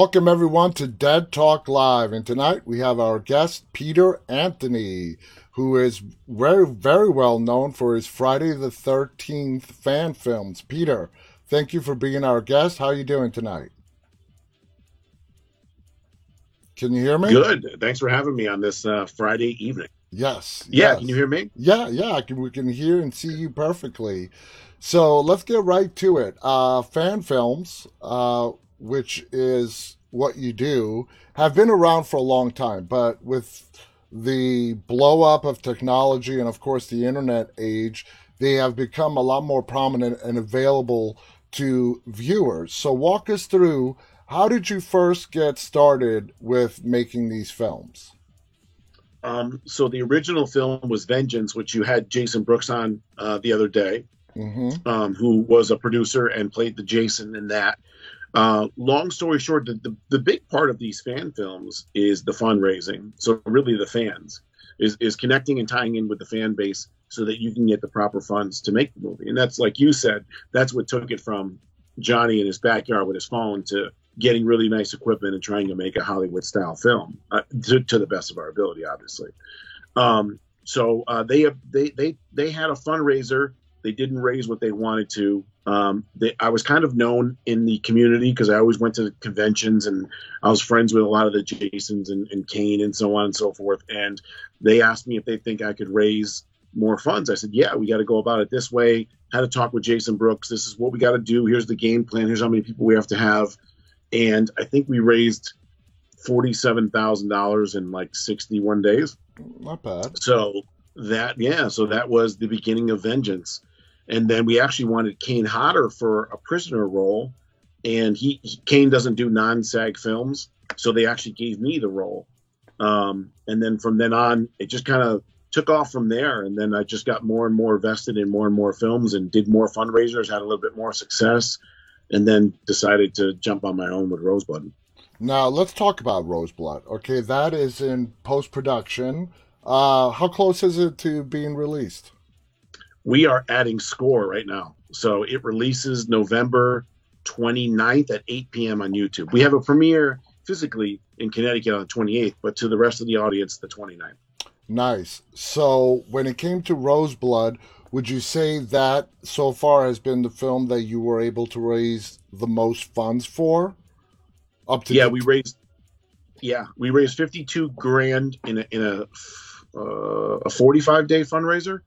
Welcome, everyone, to Dead Talk Live. And tonight we have our guest, Peter Anthony, who is very, very well known for his Friday the 13th fan films. Peter, thank you for being our guest. How are you doing tonight? Can you hear me? Good. Thanks for having me on this uh, Friday evening. Yes. Yeah. yes. Can you hear me? Yeah, yeah. Can, we can hear and see you perfectly. So let's get right to it. Uh, fan films. Uh, which is what you do, have been around for a long time, but with the blow up of technology and, of course, the internet age, they have become a lot more prominent and available to viewers. So, walk us through how did you first get started with making these films? Um, so, the original film was Vengeance, which you had Jason Brooks on uh, the other day, mm-hmm. um, who was a producer and played the Jason in that. Uh, long story short, the, the, the, big part of these fan films is the fundraising. So really, the fans is is connecting and tying in with the fan base so that you can get the proper funds to make the movie. And that's like you said, that's what took it from Johnny in his backyard with his phone to getting really nice equipment and trying to make a Hollywood style film uh, to, to, the best of our ability, obviously. Um, so uh, they they they they had a fundraiser. They didn't raise what they wanted to. Um, they, I was kind of known in the community because I always went to conventions and I was friends with a lot of the Jasons and, and Kane and so on and so forth. And they asked me if they think I could raise more funds. I said, yeah, we got to go about it this way. Had to talk with Jason Brooks. This is what we got to do. Here's the game plan. Here's how many people we have to have. And I think we raised forty-seven thousand dollars in like sixty-one days. Not bad. So that yeah, so that was the beginning of Vengeance and then we actually wanted Kane Hodder for a prisoner role, and he, he Kane doesn't do non-SAG films, so they actually gave me the role. Um, and then from then on, it just kind of took off from there, and then I just got more and more vested in more and more films, and did more fundraisers, had a little bit more success, and then decided to jump on my own with Roseblood. Now let's talk about Roseblood. Okay, that is in post production. Uh, how close is it to being released? We are adding score right now. So it releases November 29th at 8 p.m. on YouTube. We have a premiere physically in Connecticut on the 28th, but to the rest of the audience, the 29th. Nice. So when it came to Roseblood, would you say that so far has been the film that you were able to raise the most funds for? Up to yeah, the... we raised yeah we raised 52 grand in a in a uh, a 45 day fundraiser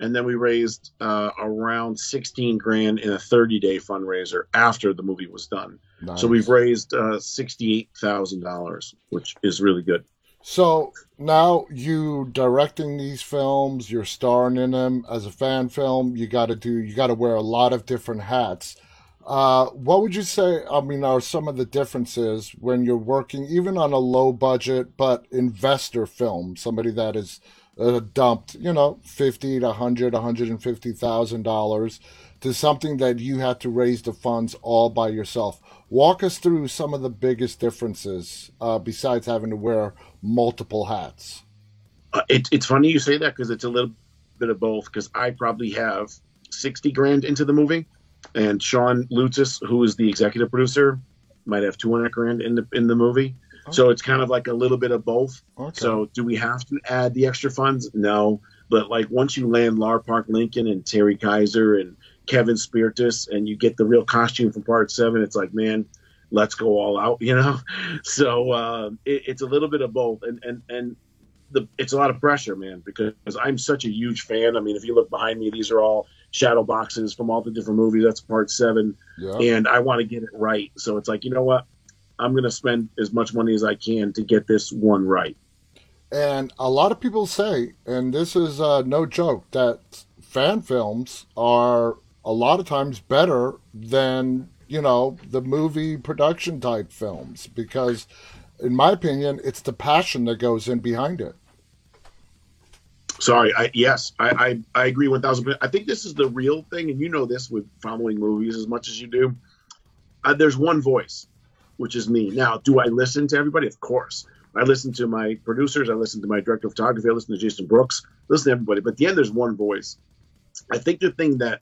and then we raised uh, around 16 grand in a 30 day fundraiser after the movie was done. Nice. So we've raised uh, $68,000, which is really good. So now you directing these films, you're starring in them as a fan film. You got to do, you got to wear a lot of different hats. Uh, what would you say? I mean, are some of the differences when you're working even on a low budget but investor film, somebody that is uh, dumped, you know, fifty to hundred, one hundred and fifty thousand dollars to something that you had to raise the funds all by yourself. Walk us through some of the biggest differences uh, besides having to wear multiple hats. Uh, it, it's funny you say that because it's a little bit of both. Because I probably have sixty grand into the movie, and Sean Lutzis, who is the executive producer, might have two hundred grand in the in the movie. So it's kind of like a little bit of both. Okay. So do we have to add the extra funds? No. But like once you land Lar Park Lincoln and Terry Kiser and Kevin Spirtas and you get the real costume from part seven, it's like, man, let's go all out, you know? So uh, it, it's a little bit of both. And, and, and the, it's a lot of pressure, man, because I'm such a huge fan. I mean, if you look behind me, these are all shadow boxes from all the different movies. That's part seven. Yeah. And I want to get it right. So it's like, you know what? I'm going to spend as much money as I can to get this one right. And a lot of people say, and this is uh, no joke, that fan films are a lot of times better than, you know, the movie production type films because, in my opinion, it's the passion that goes in behind it. Sorry, I, yes, I, I, I agree 1000%. I think this is the real thing, and you know this with following movies as much as you do. Uh, there's one voice which is me. Now, do I listen to everybody? Of course. I listen to my producers. I listen to my director of photography. I listen to Jason Brooks. listen to everybody. But at the end, there's one voice. I think the thing that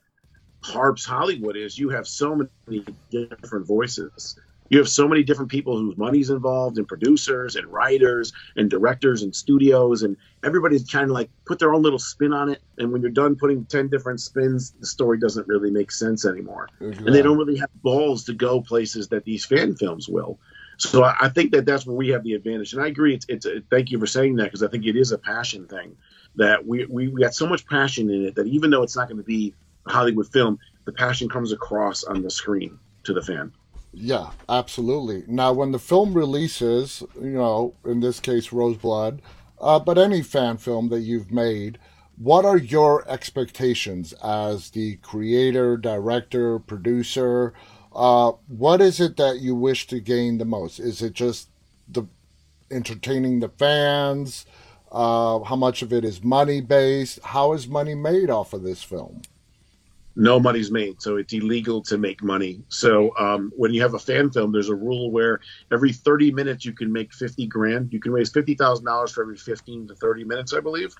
harps Hollywood is you have so many different voices. You have so many different people whose money's involved and producers and writers and directors and studios and everybody's kind of like put their own little spin on it and when you're done putting 10 different spins the story doesn't really make sense anymore. And they don't really have balls to go places that these fan films will. So I, think that that's where we have the advantage. And i agree it's, it's a, thank you for saying that because i think it is a passion thing that we, we, we got so much passion in it that even though it's not going to be a hollywood film the passion comes across on the screen to the fan yeah, absolutely. Now, when the film releases, you know, in this case, Roseblood, uh, but any fan film that you've made, what are your expectations as the creator, director, producer? Uh, what is it that you wish to gain the most? Is it just the entertaining the fans? Uh, how much of it is money based? How is money made off of this film? No money's made, so it's illegal to make money. So um, when you have a fan film, there's a rule where every 30 minutes you can make 50 grand. You can raise fifty thousand dollars for every 15 to 30 minutes, I believe.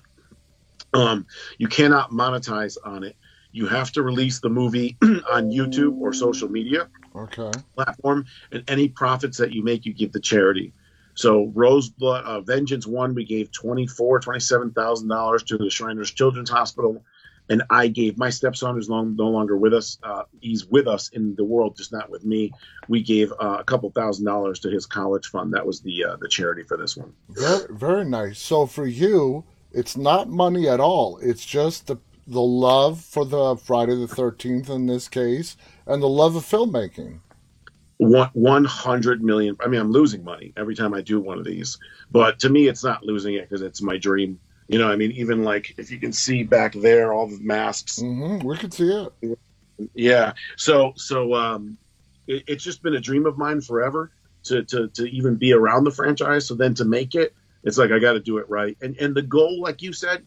Um, you cannot monetize on it. You have to release the movie on YouTube or social media okay. platform, and any profits that you make, you give to charity. So Roseblood uh, Vengeance One, we gave twenty four, twenty seven thousand dollars to the Shriners Children's Hospital and I gave my stepson, who's long, no longer with us, uh, he's with us in the world, just not with me. We gave uh, a couple thousand dollars to his college fund. That was the uh, the charity for this one. Very, very nice. So for you, it's not money at all. It's just the the love for the Friday the Thirteenth in this case, and the love of filmmaking. One one hundred million. I mean, I'm losing money every time I do one of these, but to me, it's not losing it because it's my dream you know, I mean, even like if you can see back there, all the masks. Mm-hmm. We can see it. Yeah. So, so um, it, it's just been a dream of mine forever to, to to even be around the franchise. So then to make it, it's like I got to do it right. And and the goal, like you said,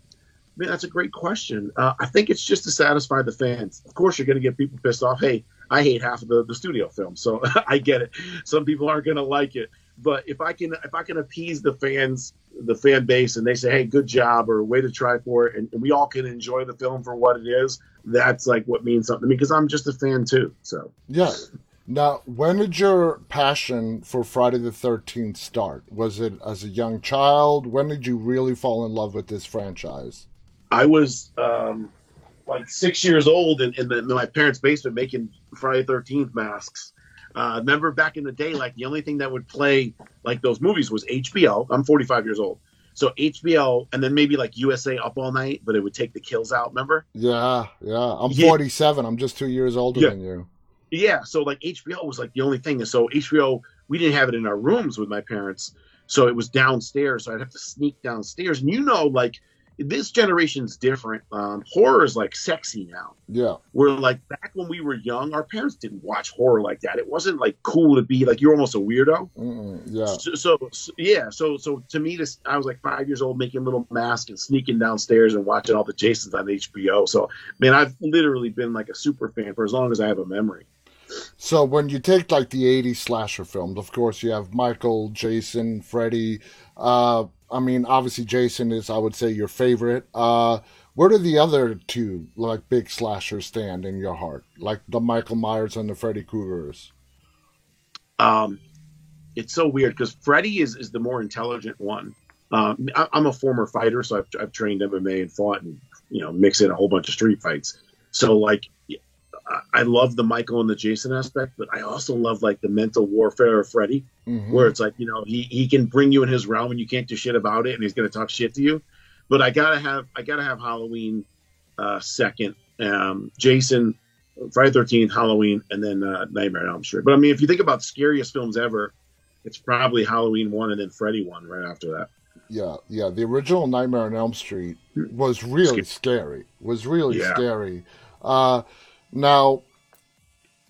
man, that's a great question. Uh, I think it's just to satisfy the fans. Of course, you're going to get people pissed off. Hey, I hate half of the, the studio film, so I get it. Some people aren't going to like it, but if I can if I can appease the fans the fan base and they say, "Hey, good job" or "Way to try for it," and, we all can enjoy the film for what it is. That's like what means something to me because I'm just a fan too. So yeah. Now, when did your passion for Friday the Thirteenth start? Was it as a young child? When did you really fall in love with this franchise? I was um, like six years old in, in, the, in my parents' basement making Friday Thirteenth masks uh, remember back in the day, like the only thing that would play like those movies was HBO. I'm 45 years old. So HBO and then maybe like USA Up All Night, but it would take the kills out. Remember? Yeah, yeah. I'm 47. Yeah. I'm just two years older yeah. than you. Yeah. So like HBO was like the only thing. And so HBO, we didn't have it in our rooms with my parents. So it was downstairs. So I'd have to sneak downstairs. And you know, like this generation's different. Um, horror is like sexy now. Yeah. We're like back when we were young, our parents didn't watch horror like that. It wasn't like cool to be like you're almost a weirdo. Mm-mm, yeah. So, so, so, yeah. So so to me, this I was like five years old making little masks and sneaking downstairs and watching all the Jasons on HBO. So man, I've literally been like a super fan for as long as I have a memory. So when you take like the 80s slasher films, of course you have Michael, Jason, Freddy, uh, I mean, obviously Jason is, I would say, your favorite. Uh, where do the other two like big slashers stand in your heart, like the Michael Myers and the Freddy Kruegers? Um, it's so weird because Freddy is is the more intelligent one. Um, I, am a former fighter, so I've, I've trained MMA and fought and you know mix in a whole bunch of street fights. So like I love the Michael and the Jason aspect, but I also love like the mental warfare of Freddy, mm-hmm. where it's like you know he he can bring you in his realm and you can't do shit about it, and he's gonna talk shit to you. But I gotta have I gotta have Halloween uh, second, um, Jason, Friday Thirteenth, Halloween, and then uh, Nightmare on Elm Street. But I mean, if you think about scariest films ever, it's probably Halloween one and then Freddy one right after that. Yeah, yeah. The original Nightmare on Elm Street was really scary. Was really yeah. scary. Uh, now,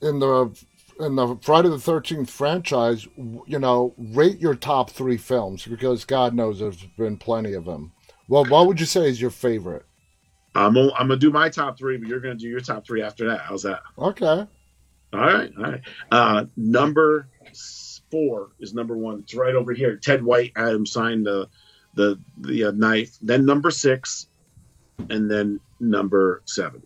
in the in the Friday the Thirteenth franchise, you know, rate your top three films because God knows there's been plenty of them. Well, what would you say is your favorite? I'm gonna, I'm gonna do my top three, but you're gonna do your top three after that. How's that? Okay. All right, all right. Uh, number four is number one. It's right over here. Ted White, Adam signed the the the uh, knife. Then number six, and then number seven.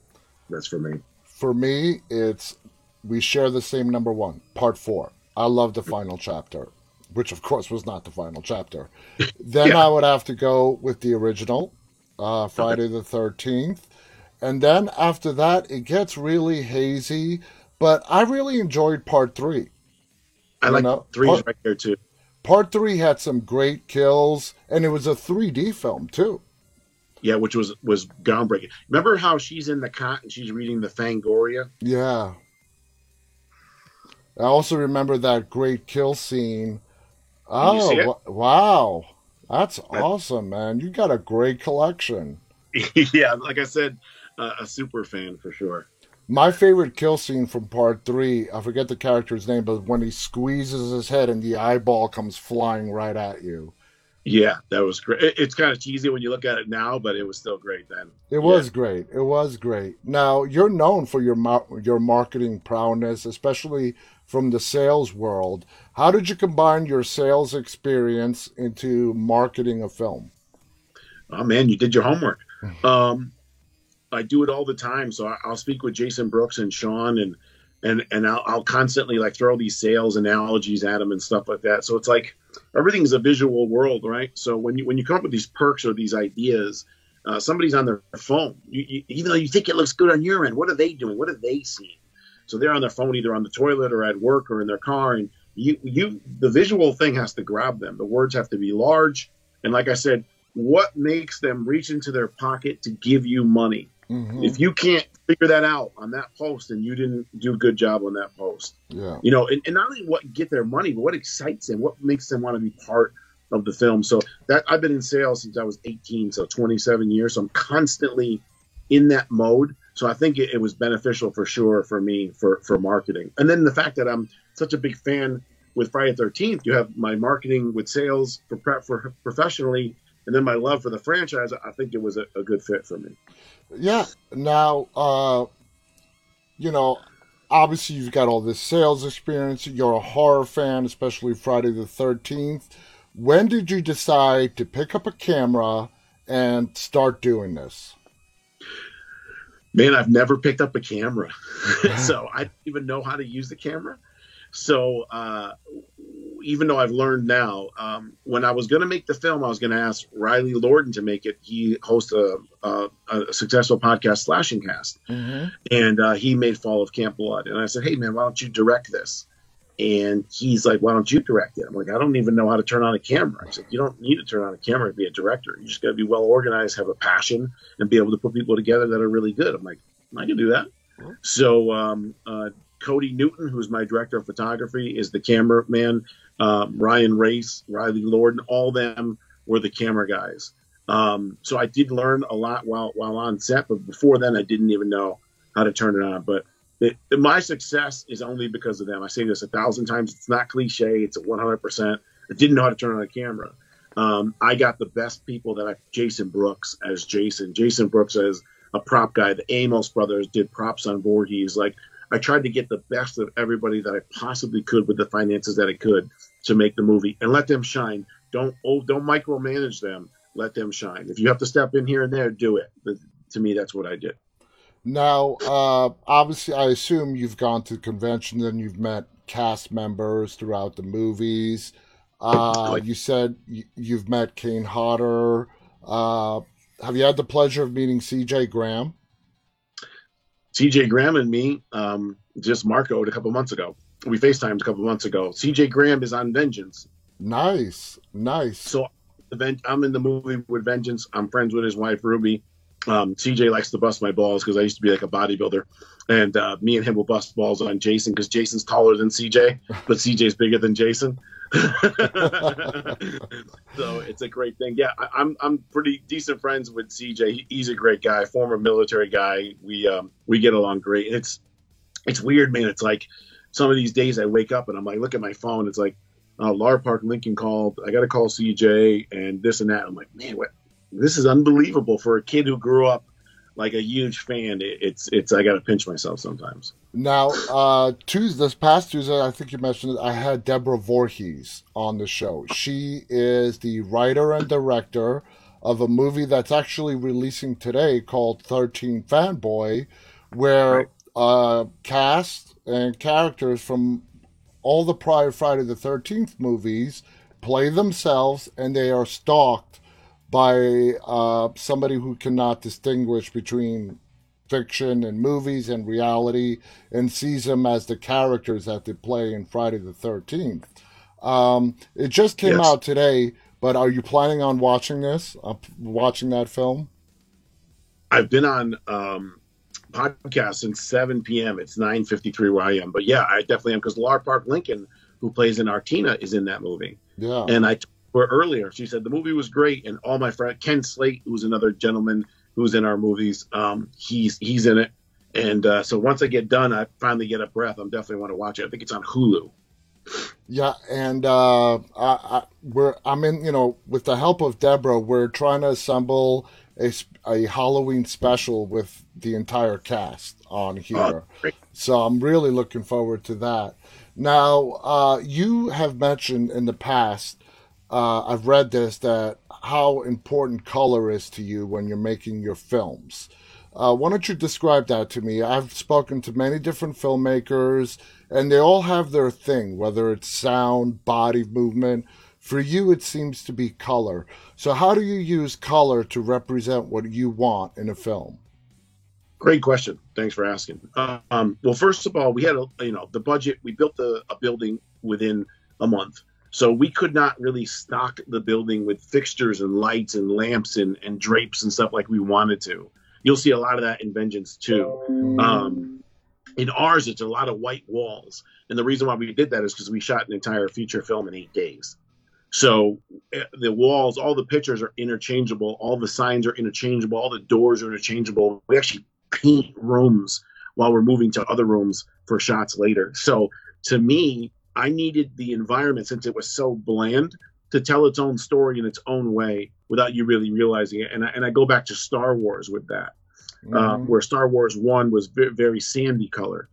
That's for me for me, it's we share the same number one, part four. I love the final chapter, which of course was not the final chapter. Then yeah. I would have to go with the original, uh, Friday the 13th. And then after that, it gets really hazy, but I really enjoyed part three. I like know? three part, right there too. Part three had some great kills, and it was a 3D film too. Yeah, which was was groundbreaking. Remember how she's in the cot and she's reading the Fangoria? Yeah. I also remember that great kill scene. Oh, wow. That's awesome, man. You got a great collection. yeah, like I said, uh, a super fan for sure. My favorite kill scene from part three, I forget the character's name, but when he squeezes his head and the eyeball comes flying right at you. Yeah, that was great. It's kind of cheesy when you look at it now, but it was still great then. It was great. It was great. Now you're known for your your marketing prowess, especially from the sales world. How did you combine your sales experience into marketing a film? Oh man, you did your homework. um, I do it all the time. So I, will speak with Jason Brooks and Sean and and and I'll, I'll constantly like throw these sales analogies at them and stuff like that. So it's like everything's a visual world, right? So when you when you come up with these perks or these ideas, uh, somebody's on their phone. You, you, even though you think it looks good on your end, what are they doing? What are they seeing? So they're on their phone, either on the toilet or at work or in their car, and you you the visual thing has to grab them. The words have to be large, and like I said, what makes them reach into their pocket to give you money? Mm-hmm. If you can't figure that out on that post, and you didn't do a good job on that post, yeah, you know, and, and not only what get their money, but what excites them, what makes them want to be part of the film. So that I've been in sales since I was 18, so 27 years. So I'm constantly in that mode. So I think it, it, was beneficial for sure for me for for marketing. And then the fact that I'm such a big fan with Friday Thirteenth, you have my marketing with sales for prep for professionally, and then my love for the franchise. I think it was a, a good fit for me. Yeah. Now, uh, you know, obviously you've got all this sales experience. You're a horror fan, especially Friday the Thirteenth. When did you decide to pick up a camera and start doing this? man, I've never picked up a camera, so I don't even know how to use the camera. So uh, even though I've learned now, um, when I was going to make the film, I was going to ask Riley Lorden to make it. He hosts a, a, a successful podcast, Slashing Cast, mm-hmm. and uh, he made Fall of Camp Blood. And I said, "Hey, man, why don't you direct this?" And he's like, "Why don't you direct it?" I'm like, "I don't even know how to turn on a camera." I said, "You don't need to turn on a camera to be a director. You just got to be well organized, have a passion, and be able to put people together that are really good." I'm like, "I can do that." So um, uh, Cody Newton, who's my director of photography, is the cameraman. Um, Ryan Race, Riley Lord, and all them were the camera guys. Um, so I did learn a lot while while on set, but before then I didn't even know how to turn it on. But it, my success is only because of them. I say this a thousand times. It's not cliche. It's a 100%. I didn't know how to turn on a camera. Um, I got the best people that I, Jason Brooks as Jason. Jason Brooks as a prop guy. The Amos brothers did props on Voorhees. Like I tried to get the best of everybody that I possibly could with the finances that I could to make the movie and let them shine. Don't oh, don't micromanage them. Let them shine. If you have to step in here and there, do it. But to me, that's what I did. Now, uh, obviously, I assume you've gone to conventions and you've met cast members throughout the movies. Uh, you said you've met Kane Hodder. Uh, have you had the pleasure of meeting C.J. Graham? C.J. Graham and me um, just Marcoed a couple months ago. We FaceTimed a couple months ago. C.J. Graham is on Vengeance. Nice, nice. So I'm in the movie with Vengeance. I'm friends with his wife Ruby um, CJ likes to bust my balls because I used to be like a bodybuilder, and uh, me and him will bust balls on Jason because Jason's taller than CJ, but CJ's bigger than Jason. so it's a great thing. Yeah, I, am I'm, I'm pretty decent friends with CJ. He, he's a great guy, former military guy. We um, we get along great. It's it's weird, man. It's like some of these days I wake up and I'm like, look at my phone. It's like, uh, Lar Park Lincoln called. I got to call CJ and this and that. I'm like, man, what this is unbelievable for a kid who grew up like a huge fan. It's it's I got to pinch myself sometimes. Now, uh, Tuesday, this past Tuesday, I think you mentioned it, I had Deborah Voorhees on the show. She is the writer and director of a movie that's actually releasing today called Thirteen Fanboy, where right. uh, cast and characters from all the prior Friday the 13th movies play themselves and they are stalked by uh, somebody who cannot distinguish between fiction and movies and reality and sees them as the characters that they play in Friday the 13th. Um, it just came yes. out today, but are you planning on watching this? Uh, watching that film? I've been on um, podcast since 7 p.m. It's 9:53 where I am, but yeah, I definitely am because Lar Park Lincoln, who plays in Artina, is in that movie. Yeah, and I her earlier. She said the movie was great, and all my friend Ken Slate, who's another gentleman who's in our movies, um, he's he's in it. And uh, so once I get done, I finally get a breath. I'm definitely want to watch it. I think it's on Hulu. Yeah, and uh, I, I, we're I'm in. You know, with the help of Deborah, we're trying to assemble a, a Halloween special with the entire cast on here. Oh, so I'm really looking forward to that. Now, uh, you have mentioned in the past, uh, I've read this, that how important color is to you when you're making your films. Uh, why don't you describe that to me? I've spoken to many different filmmakers, and they all have their thing, whether it's sound, body movement, for you, it seems to be color. So, how do you use color to represent what you want in a film? Great question. Thanks for asking. Um, well, first of all, we had a you know the budget. We built a, a building within a month, so we could not really stock the building with fixtures and lights and lamps and, and drapes and stuff like we wanted to. You'll see a lot of that in Vengeance too. Um, in ours, it's a lot of white walls, and the reason why we did that is because we shot an entire feature film in eight days. So eh, the walls, all the pictures are interchangeable. All the signs are interchangeable. All the doors are interchangeable. We actually paint rooms while we're moving to other rooms for shots later. So to me, I needed the environment since it was so bland to tell its own story in its own way without you really realizing it. And I, and I go back to Star Wars with that, uh, mm-hmm. uh, where Star Wars one was very, very sandy color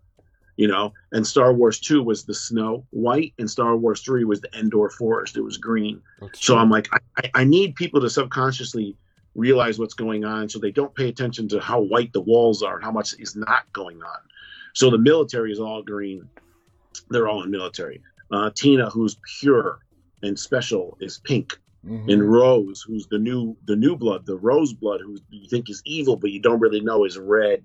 you know and star wars 2 was the snow white and star wars 3 was the endor forest it was green That's so true. i'm like I, I need people to subconsciously realize what's going on so they don't pay attention to how white the walls are and how much is not going on so the military is all green they're all in military uh, tina who's pure and special is pink mm-hmm. and rose who's the new the new blood the rose blood who you think is evil but you don't really know is red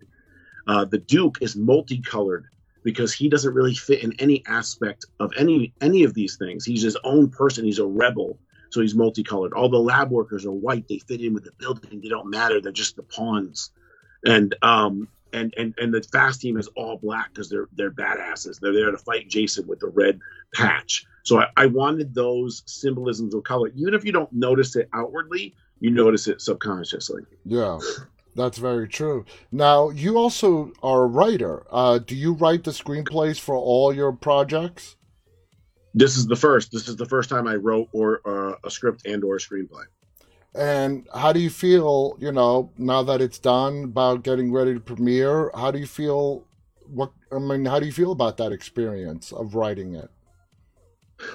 uh, the duke is multicolored because he doesn't really fit in any aspect of any any of these things. He's his own person. He's a rebel, so he's multicolored. All the lab workers are white. They fit in with the building. They don't matter. They're just the pawns. And um and and and the fast team is all black because they're they're badasses. They're there to fight Jason with the red patch. So I, I wanted those symbolisms of color, even if you don't notice it outwardly, you notice it subconsciously. Yeah. That's very true. Now, you also are a writer. Uh, do you write the screenplays for all your projects? This is the first. This is the first time I wrote or uh, a script and or a screenplay. And how do you feel? You know, now that it's done, about getting ready to premiere. How do you feel? What I mean, how do you feel about that experience of writing it?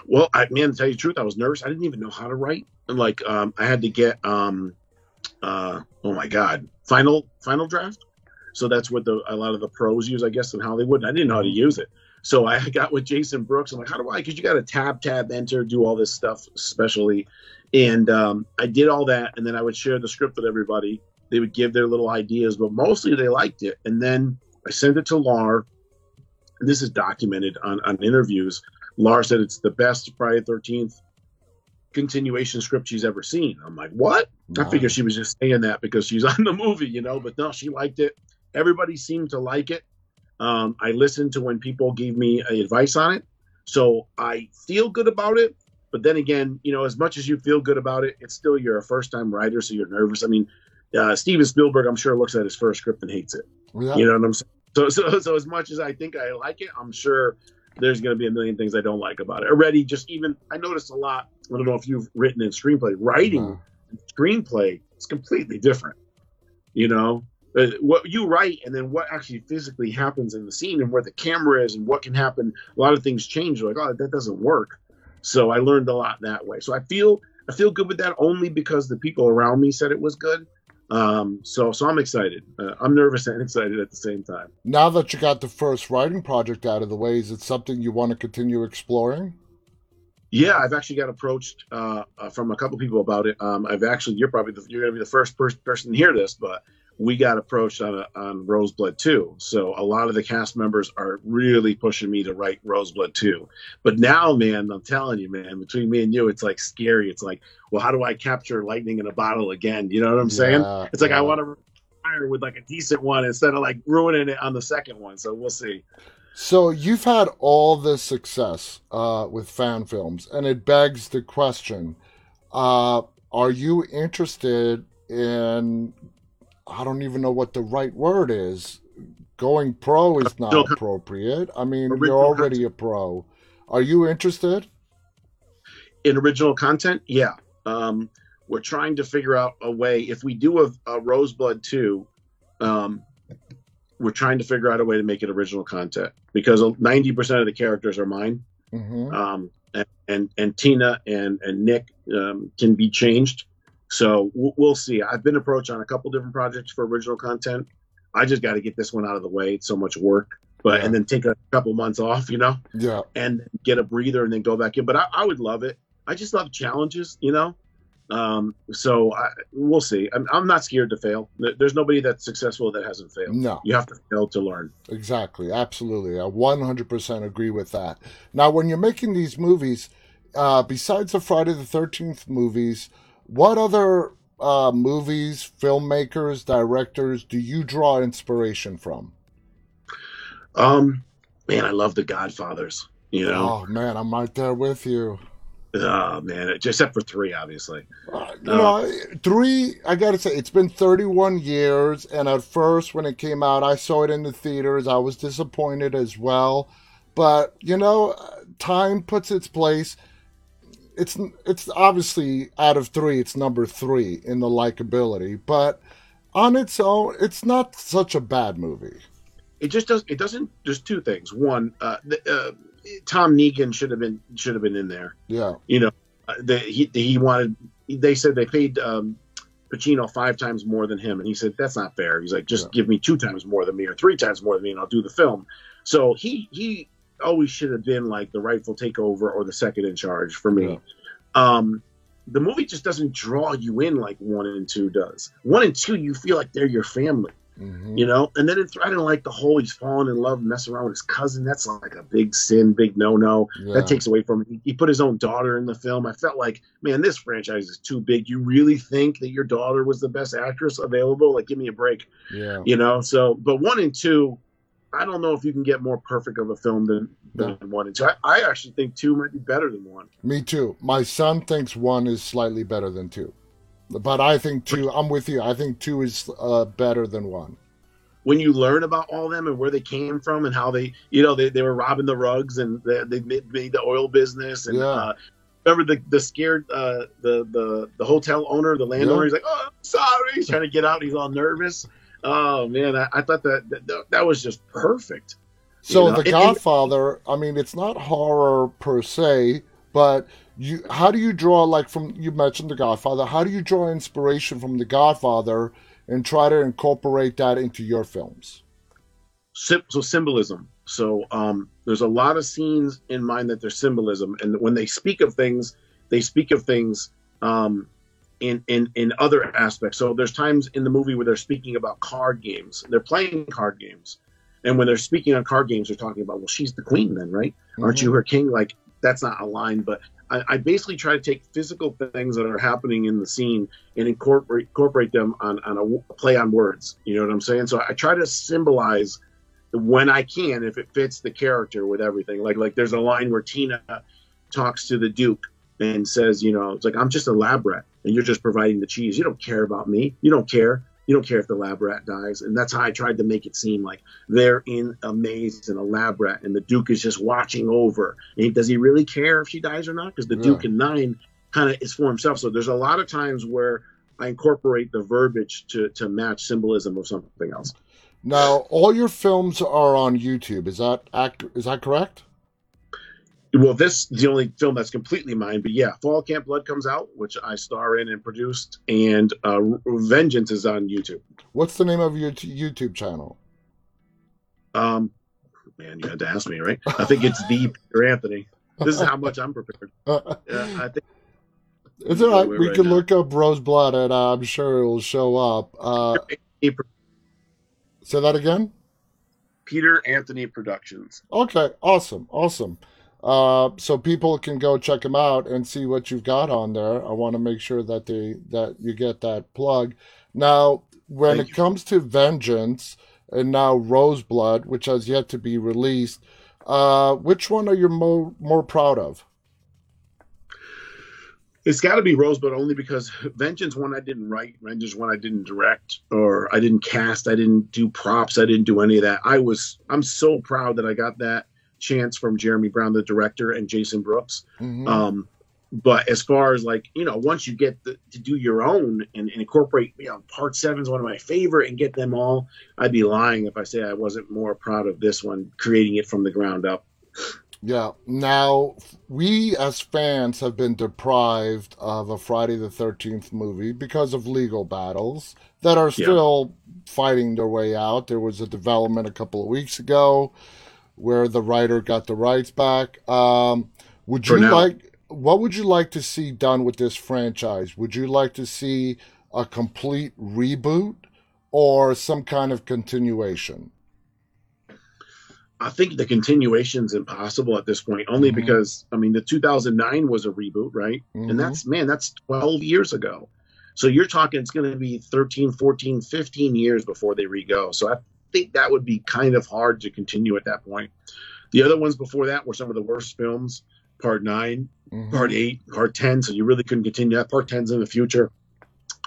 Well, I man, to tell you the truth, I was nervous. I didn't even know how to write. And like, um, I had to get um, uh, oh my god, final final draft. So that's what the a lot of the pros use, I guess, in Hollywood. I didn't know how to use it. So I got with Jason Brooks. I'm like, how do I? Because you got to tab, tab, enter, do all this stuff, especially. And um, I did all that, and then I would share the script with everybody. They would give their little ideas, but mostly they liked it. And then I sent it to Lar. This is documented on, on interviews. Lar said it's the best Friday Thirteenth continuation script she's ever seen. I'm like, what? Wow. I figured she was just saying that because she's on the movie, you know, but no, she liked it. Everybody seemed to like it. Um, I listened to when people gave me advice on it. So I feel good about it. But then again, you know, as much as you feel good about it, it's still you're a first time writer, so you're nervous. I mean, uh, Steven Spielberg, I'm sure, looks at his first script and hates it. Yeah. You know what I'm saying? So, so, so as much as I think I like it, I'm sure there's going to be a million things I don't like about it. Already, just even I noticed a lot. I don't know if you've written in screenplay. Writing uh-huh. screenplay is completely different. You know, uh, what you write and then what actually physically happens in the scene and where the camera is and what can happen. A lot of things change. Like, oh, that doesn't work. So I learned a lot that way. So I feel I feel good with that only because the people around me said it was good. Um, so so I'm excited. Uh, I'm nervous and excited at the same time. Now that you got the first writing project out of the way, is it something you want to continue exploring? Yeah, I've actually got approached uh, uh, from a couple people about it. Um, I've actually, you're probably the, you're going to be the first per- person to hear this, but we got approached on a, on Roseblood 2. So a lot of the cast members are really pushing me to write Roseblood 2. But now, man, I'm telling you, man, between me and you, it's like scary. It's like, well, how do I capture lightning in a bottle again? You know what I'm saying? Yeah, it's like yeah. I want to retire with like a decent one instead of like ruining it on the second one. So we'll see. So you've had all this success uh, with fan films, and it begs the question: uh, Are you interested in? I don't even know what the right word is. Going pro is not appropriate. I mean, you're already content. a pro. Are you interested in original content? Yeah. Um, we're trying to figure out a way. If we do a, a Roseblood two, um, we're trying to figure out a way to make it original content because 90% of the characters are mine. Mm-hmm. Um, and, and, and, Tina and, and Nick um, can be changed. So we'll, see. I've been approached on a couple different projects for original content. I just got to get this one out of the way. It's so much work, but yeah. and then take a couple months off, you know, yeah, and get a breather and then go back in. But I, I would love it. I just love challenges, you know. Um, so I, we'll see. I'm, I'm, not scared to fail. There's nobody that's successful that hasn't failed. No, you have to fail to learn. Exactly, absolutely. I 100% agree with that. Now, when you're making these movies, uh, besides the Friday the 13th movies, what other uh, movies, filmmakers, directors do you draw inspiration from? Um, man, I love The Godfathers. You know, oh man, I'm right there with you. Oh man, except for three, obviously. Uh, you uh, know, three. I gotta say, it's been 31 years, and at first, when it came out, I saw it in the theaters. I was disappointed as well, but you know, time puts its place. It's it's obviously out of three, it's number three in the likability, but on its own, it's not such a bad movie. It just does. It doesn't. There's two things. One, uh, the, uh, Tom Hagen should have been should have been in there. Yeah, you know, uh, the, he he wanted. They said they paid um, Pacino five times more than him, and he said that's not fair. He's like, just yeah. give me two times more than me or three times more than me, and I'll do the film. So he he always should have been like the rightful takeover or the second in charge for me. Yeah. Um, the movie just doesn't draw you in like one and two does. One and two, you feel like they're your family. Mm-hmm. You know, and then it's I didn't like the whole he's falling in love, messing around with his cousin. That's like a big sin, big no no. Yeah. That takes away from him. He put his own daughter in the film. I felt like, man, this franchise is too big. You really think that your daughter was the best actress available? Like, give me a break. Yeah. You know, so but one and two, I don't know if you can get more perfect of a film than, than yeah. one and two. I, I actually think two might be better than one. Me too. My son thinks one is slightly better than two. But I think two. I'm with you. I think two is uh, better than one. When you learn about all them and where they came from and how they, you know, they, they were robbing the rugs and they, they made the oil business and. Yeah. Uh, remember the the scared uh, the the the hotel owner, the landowner. Yeah. He's like, "Oh, I'm sorry." He's trying to get out. He's all nervous. Oh man, I, I thought that, that, that was just perfect. So you know? the Godfather. It, I mean, it's not horror per se, but you how do you draw like from you mentioned the godfather how do you draw inspiration from the godfather and try to incorporate that into your films so symbolism so um, there's a lot of scenes in mind that there's symbolism and when they speak of things they speak of things um, in, in in other aspects so there's times in the movie where they're speaking about card games they're playing card games and when they're speaking on card games they're talking about well she's the queen then right mm-hmm. aren't you her king like that's not a line, but I, I, basically try to take physical things that are happening in the scene and incorporate incorporate them on, on a play on words. You know what I'm saying? So I try to symbolize when I can, if it fits the character with everything. Like like there's a line where Tina talks to the Duke and says, you know, it's like I'm just a lab rat and you're just providing the cheese. You don't care about me. You don't care. You don't care if the lab rat dies. And that's how I tried to make it seem like they're in a maze and a lab rat and the Duke is just watching over. And does he really care if she dies or not? Because the yeah. Duke in nine kind of is for himself. So there's a lot of times where I incorporate the verbiage to, to match symbolism of something else. Now, all your films are on YouTube. Is that act? Is that correct? Well, this is the only film that's completely mine. But yeah, Fall Camp Blood comes out, which I star in and produced, and uh, Vengeance is on YouTube. What's the name of your t- YouTube channel? Um, man, you had to ask me, right? I think it's the Peter Anthony. This is how much I'm prepared. Yeah, I think. It's all right. We right can now. look up Roseblood, and uh, I'm sure it will show up. Uh, say that again. Peter Anthony Productions. Okay, awesome, awesome. Uh, so people can go check them out and see what you've got on there. I want to make sure that they that you get that plug. Now, when Thank it you. comes to Vengeance and now Roseblood, which has yet to be released, uh, which one are you more more proud of? It's got to be Roseblood only because Vengeance one I didn't write, Vengeance one I didn't direct, or I didn't cast, I didn't do props, I didn't do any of that. I was I'm so proud that I got that chance from Jeremy Brown, the director, and Jason Brooks. Mm-hmm. Um, but as far as like you know, once you get the, to do your own and, and, incorporate, you know, Part Seven is one of my favorite, and get them all, I'd be lying if I say I wasn't more proud of this one, creating it from the ground up. Yeah. Now we as fans have been deprived of a Friday the Thirteenth movie because of legal battles that are still yeah. fighting their way out. There was a development a couple of weeks ago where the writer got the rights back. Um, would you like? What would you like to see done with this franchise? Would you like to see a complete reboot or some kind of continuation? I think the continuation is impossible at this point, only mm-hmm. because I mean the 2009 was a reboot, right? Mm-hmm. And that's man, that's 12 years ago. So you're talking it's going to be 13, 14, 15 years before they re-go. So I think that would be kind of hard to continue at that point. The other ones before that were some of the worst films. Part 9 mm-hmm. Part eight, Part ten. So you really couldn't continue that. Part 10's in the future.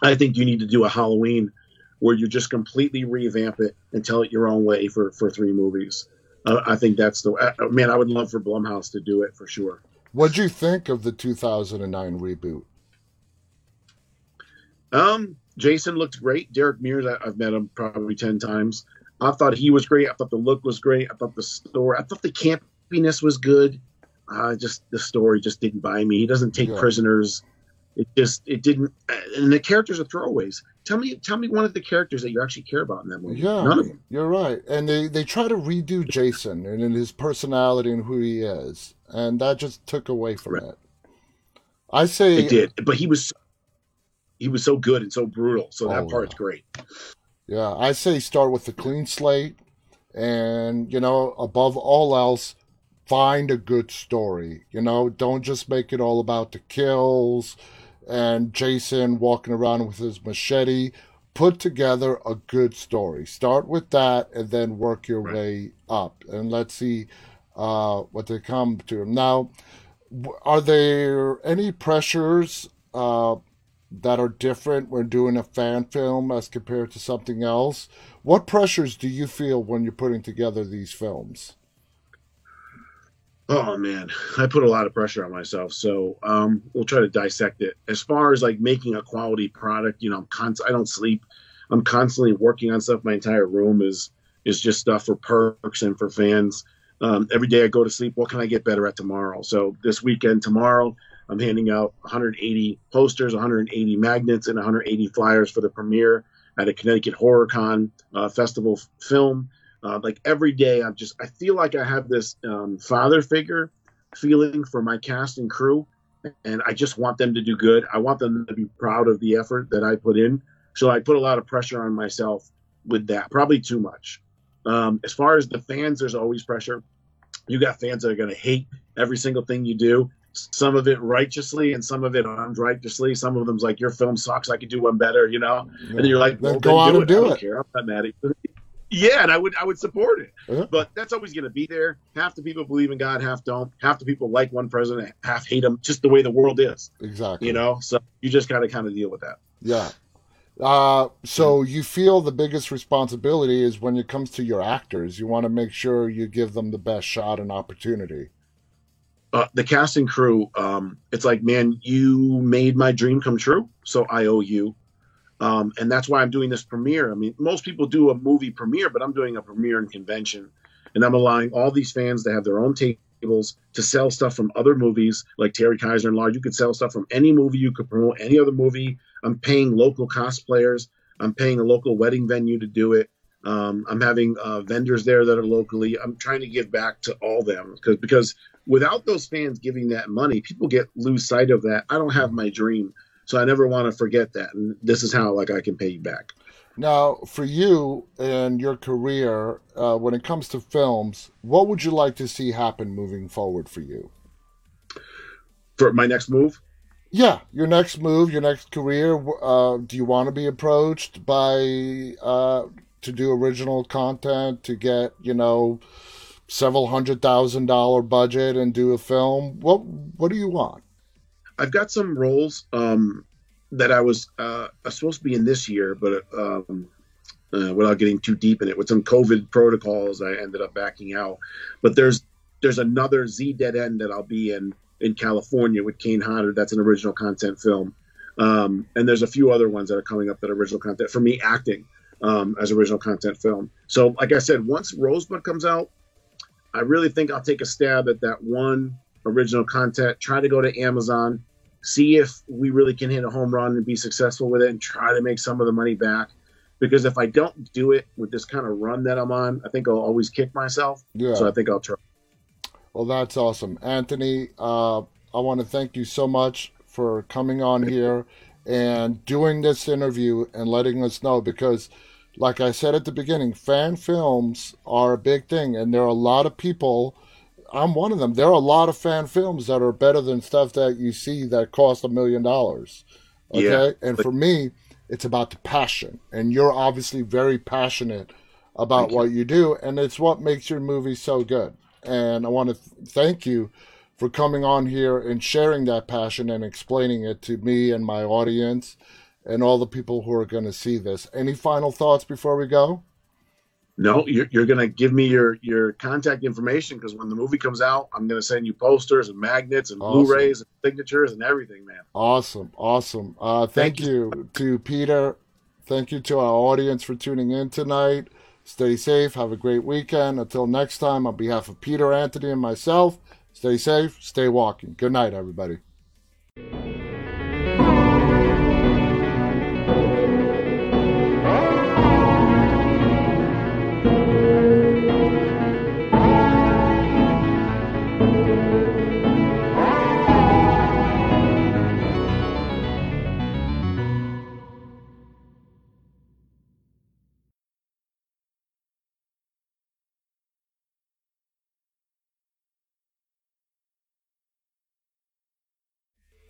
I think you need to do a Halloween where you just completely revamp it and tell it your own way for for three movies. Uh, I think that's the uh, man. I would love for Blumhouse to do it for sure. What'd you think of the 2009 reboot? Um, Jason looked great. Derek Mears, I, have met him probably ten times. I thought he was great. I thought the look was great. I thought the story. I thought the campiness was good. Uh, just the story just didn't buy me. He doesn't take yeah. prisoners. It just it didn't. And the characters are throwaways. Tell me, tell me one of the characters that you actually care about in that movie. Yeah, none of them. You're right. And they they try to redo Jason and in his personality and who he is, and that just took away from right. it. I say it did, but he was he was so good and so brutal. So that oh, part's yeah. great. Yeah, I say start with a clean slate, and you know, above all else, find a good story. You know, don't just make it all about the kills and Jason walking around with his machete. Put together a good story. Start with that, and then work your right. way up. And let's see uh, what they come to. Now, are there any pressures? Uh, that are different when doing a fan film as compared to something else. What pressures do you feel when you're putting together these films? Oh man, I put a lot of pressure on myself. So um, we'll try to dissect it. As far as like making a quality product, you know, I'm const- I don't sleep. I'm constantly working on stuff. My entire room is is just stuff for perks and for fans. Um, every day I go to sleep. What can I get better at tomorrow? So this weekend, tomorrow, I'm handing out 180 posters, 180 magnets, and 180 flyers for the premiere at a Connecticut HorrorCon uh, festival film. Uh, like every day, I'm just I feel like I have this um, father figure feeling for my cast and crew, and I just want them to do good. I want them to be proud of the effort that I put in. So I put a lot of pressure on myself with that, probably too much. Um, as far as the fans, there's always pressure. You got fans that are going to hate every single thing you do, some of it righteously and some of it unrighteously. Some of them's like your film sucks. I could do one better, you know. And you're like, well, go out do and do it. I don't care. I'm not mad at you. Yeah, and I would I would support it. Uh-huh. But that's always going to be there. Half the people believe in God, half don't. Half the people like one president, half hate him. Just the way the world is. Exactly. You know, so you just got to kind of deal with that. Yeah. Uh, so you feel the biggest responsibility is when it comes to your actors. You want to make sure you give them the best shot and opportunity uh, the cast and crew, um, it's like, man, you made my dream come true, so I owe you. Um, and that's why I'm doing this premiere. I mean, most people do a movie premiere, but I'm doing a premiere and convention, and I'm allowing all these fans to have their own tables to sell stuff from other movies like Terry Kiser and Large. You could sell stuff from any movie. You could promote any other movie. I'm paying local cosplayers. I'm paying a local wedding venue to do it. Um, I'm having uh, vendors there that are locally. I'm trying to give back to all them because because without those fans giving that money, people get lose sight of that. I don't have my dream, so I never want to forget that. And this is how like I can pay you back. Now, for you and your career, uh, when it comes to films, what would you like to see happen moving forward for you? For my next move? Yeah, your next move, your next career. Uh, do you want to be approached by uh, to do original content to get you know several hundred thousand dollar budget and do a film? What What do you want? I've got some roles. Um, that I was uh, supposed to be in this year, but um, uh, without getting too deep in it, with some COVID protocols, I ended up backing out. But there's there's another Z Dead End that I'll be in in California with Kane Hodder. That's an original content film, um, and there's a few other ones that are coming up that are original content for me acting um, as original content film. So, like I said, once Rosebud comes out, I really think I'll take a stab at that one original content. Try to go to Amazon see if we really can hit a home run and be successful with it and try to make some of the money back. Because if I don't do it with this kind of run that I'm on, I think I'll always kick myself. Yeah. So I think I'll try. Well, that's awesome. Anthony, uh, I want to thank you so much for coming on here and doing this interview and letting us know because, like I said at the beginning, fan films are a big thing, and there are a lot of people I'm one of them. There are a lot of fan films that are better than stuff that you see that cost a million dollars. Okay, yeah, and but- for me, it's about the passion, and you're obviously very passionate about what you. you do, and it's what makes your movie so good. And I want to th- thank you for coming on here and sharing that passion and explaining it to me and my audience and all the people who are going to see this. Any final thoughts before we go? no, you're, you're going to give me your, your contact information because when the movie comes out, I'm going to send you posters and magnets and awesome. Blu-rays and signatures and everything, man. Awesome, awesome. Uh, thank, thank you, you to Peter. Thank you to our audience for tuning in tonight. Stay safe. Have a great weekend. Until next time, on behalf of Peter, Anthony, and myself, stay safe, stay walking. Good night, everybody.